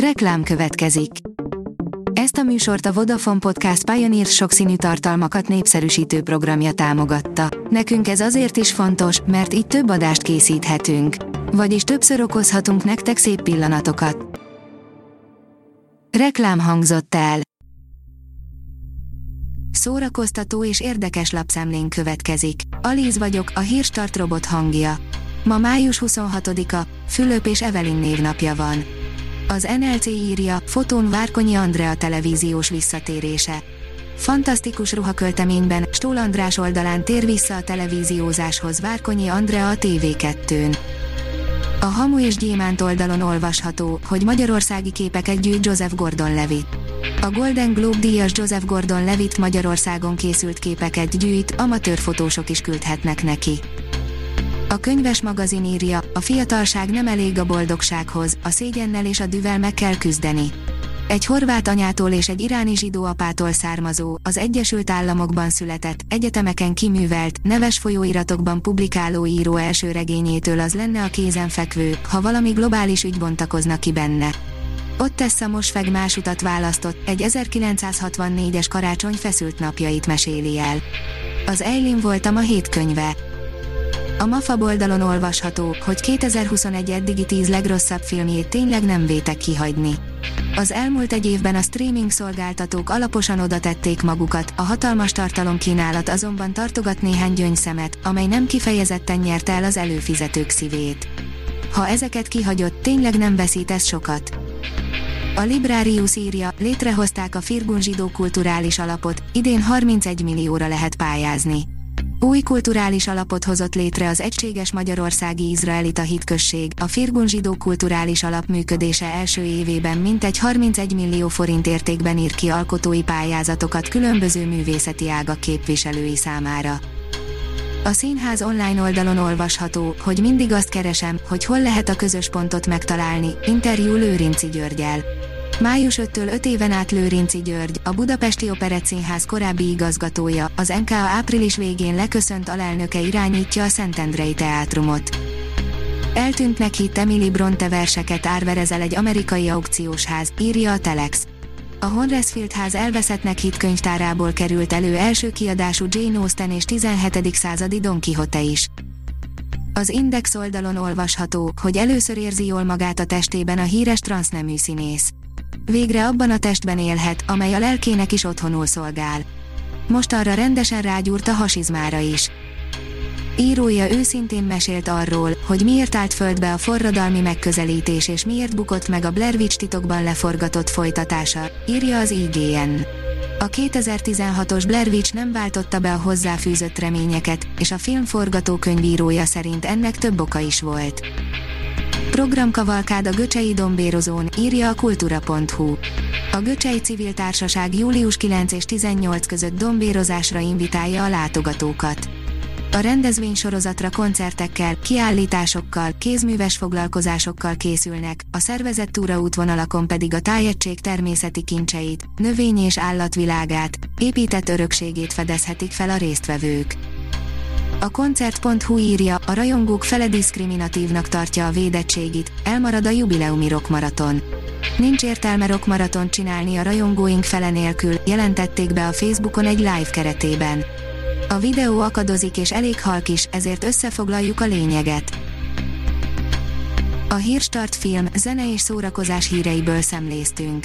Reklám következik. Ezt a műsort a Vodafone Podcast Pioneer sokszínű tartalmakat népszerűsítő programja támogatta. Nekünk ez azért is fontos, mert így több adást készíthetünk. Vagyis többször okozhatunk nektek szép pillanatokat. Reklám hangzott el. Szórakoztató és érdekes lapszemlén következik. Alíz vagyok, a hírstart robot hangja. Ma május 26-a, Fülöp és Evelyn névnapja van. Az NLC írja, fotón Várkonyi Andrea televíziós visszatérése. Fantasztikus ruhakölteményben Stól András oldalán tér vissza a televíziózáshoz Várkonyi Andrea a TV2-n. A Hamu és Gyémánt oldalon olvasható, hogy magyarországi képeket gyűjt Joseph Gordon-Levitt. A Golden Globe díjas Joseph Gordon-Levitt Magyarországon készült képeket gyűjt, amatőr fotósok is küldhetnek neki. A könyves magazin írja, a fiatalság nem elég a boldogsághoz, a szégyennel és a düvel meg kell küzdeni. Egy horvát anyától és egy iráni zsidó apától származó, az Egyesült Államokban született, egyetemeken kiművelt, neves folyóiratokban publikáló író első regényétől az lenne a kézenfekvő, ha valami globális ügy bontakozna ki benne. Ott tesz a Mosfeg más utat választott, egy 1964-es karácsony feszült napjait meséli el. Az Eileen voltam a hét könyve. A MAFA oldalon olvasható, hogy 2021 eddigi 10 legrosszabb filmjét tényleg nem vétek kihagyni. Az elmúlt egy évben a streaming szolgáltatók alaposan oda tették magukat, a hatalmas tartalomkínálat azonban tartogat néhány gyöngyszemet, amely nem kifejezetten nyerte el az előfizetők szívét. Ha ezeket kihagyott, tényleg nem veszítesz sokat. A Librarius írja, létrehozták a Firgun zsidó kulturális alapot, idén 31 millióra lehet pályázni. Új kulturális alapot hozott létre az Egységes Magyarországi Izraelita Hitközség, a Firgun Zsidó Kulturális Alap működése első évében mintegy 31 millió forint értékben ír ki alkotói pályázatokat különböző művészeti ágak képviselői számára. A színház online oldalon olvasható, hogy mindig azt keresem, hogy hol lehet a közös pontot megtalálni, interjú Lőrinci Györgyel. Május 5-től 5 éven át Lőrinci György, a Budapesti Operettszínház korábbi igazgatója, az NKA április végén leköszönt alelnöke irányítja a Szentendrei Teátrumot. Eltűntnek hitt Emily Bronte verseket árverezel egy amerikai aukciós ház, írja a Telex. A Honresfield ház elveszettnek hit könyvtárából került elő első kiadású Jane Austen és 17. századi Don Quixote is. Az Index oldalon olvasható, hogy először érzi jól magát a testében a híres transznemű színész. Végre abban a testben élhet, amely a lelkének is otthonul szolgál. Most arra rendesen rágyúrt a hasizmára is. Írója őszintén mesélt arról, hogy miért állt földbe a forradalmi megközelítés és miért bukott meg a Blair titokban leforgatott folytatása, írja az IGN. A 2016-os Blair nem váltotta be a hozzáfűzött reményeket, és a film forgatókönyvírója szerint ennek több oka is volt. Programkavalkád a Göcsei Dombérozón, írja a kultura.hu. A Göcsei Civil Társaság július 9 és 18 között dombérozásra invitálja a látogatókat. A rendezvény sorozatra koncertekkel, kiállításokkal, kézműves foglalkozásokkal készülnek, a szervezett túraútvonalakon pedig a tájegység természeti kincseit, növény és állatvilágát, épített örökségét fedezhetik fel a résztvevők. A koncert.hu írja, a rajongók fele diszkriminatívnak tartja a védettségit, elmarad a jubileumi rockmaraton. Nincs értelme rockmaraton csinálni a rajongóink fele nélkül, jelentették be a Facebookon egy live keretében. A videó akadozik és elég halk is, ezért összefoglaljuk a lényeget. A Hírstart film, zene és szórakozás híreiből szemléztünk.